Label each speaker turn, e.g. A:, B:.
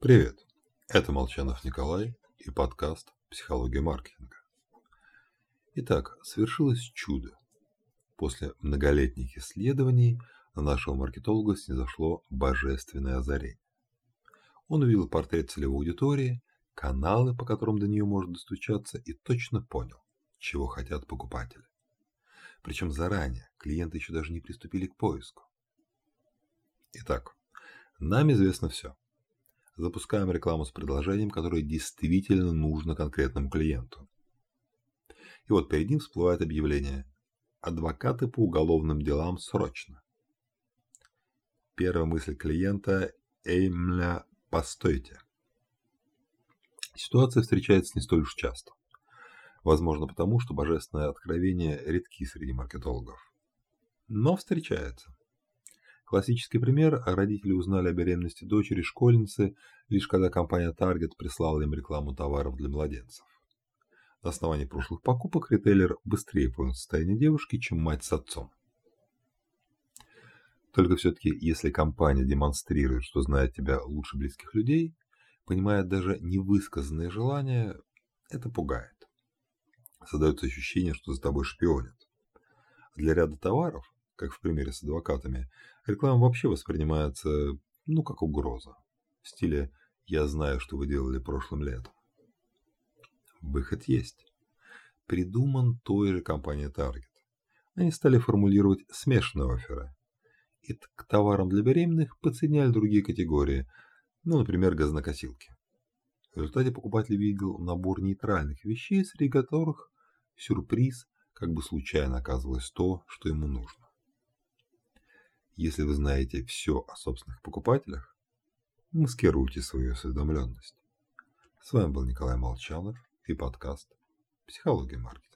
A: Привет, это Молчанов Николай и подкаст «Психология маркетинга». Итак, свершилось чудо. После многолетних исследований на нашего маркетолога снизошло божественное озарение. Он увидел портрет целевой аудитории, каналы, по которым до нее можно достучаться, и точно понял, чего хотят покупатели. Причем заранее, клиенты еще даже не приступили к поиску. Итак, нам известно все – запускаем рекламу с предложением, которое действительно нужно конкретному клиенту. И вот перед ним всплывает объявление «Адвокаты по уголовным делам срочно». Первая мысль клиента «Эймля, постойте». Ситуация встречается не столь уж часто. Возможно потому, что божественные откровения редки среди маркетологов. Но встречается. Классический пример – родители узнали о беременности дочери школьницы, лишь когда компания Target прислала им рекламу товаров для младенцев. На основании прошлых покупок ритейлер быстрее понял состояние девушки, чем мать с отцом. Только все-таки, если компания демонстрирует, что знает тебя лучше близких людей, понимает даже невысказанные желания, это пугает. Создается ощущение, что за тобой шпионят. Для ряда товаров как в примере с адвокатами, реклама вообще воспринимается, ну, как угроза. В стиле «я знаю, что вы делали прошлым летом». Выход есть. Придуман той же компанией Target. Они стали формулировать смешанные оферы. И к товарам для беременных подсоединяли другие категории, ну, например, газонокосилки. В результате покупатель видел набор нейтральных вещей, среди которых сюрприз как бы случайно оказывалось то, что ему нужно. Если вы знаете все о собственных покупателях, маскируйте свою осведомленность. С вами был Николай Молчанов и подкаст «Психология маркетинга».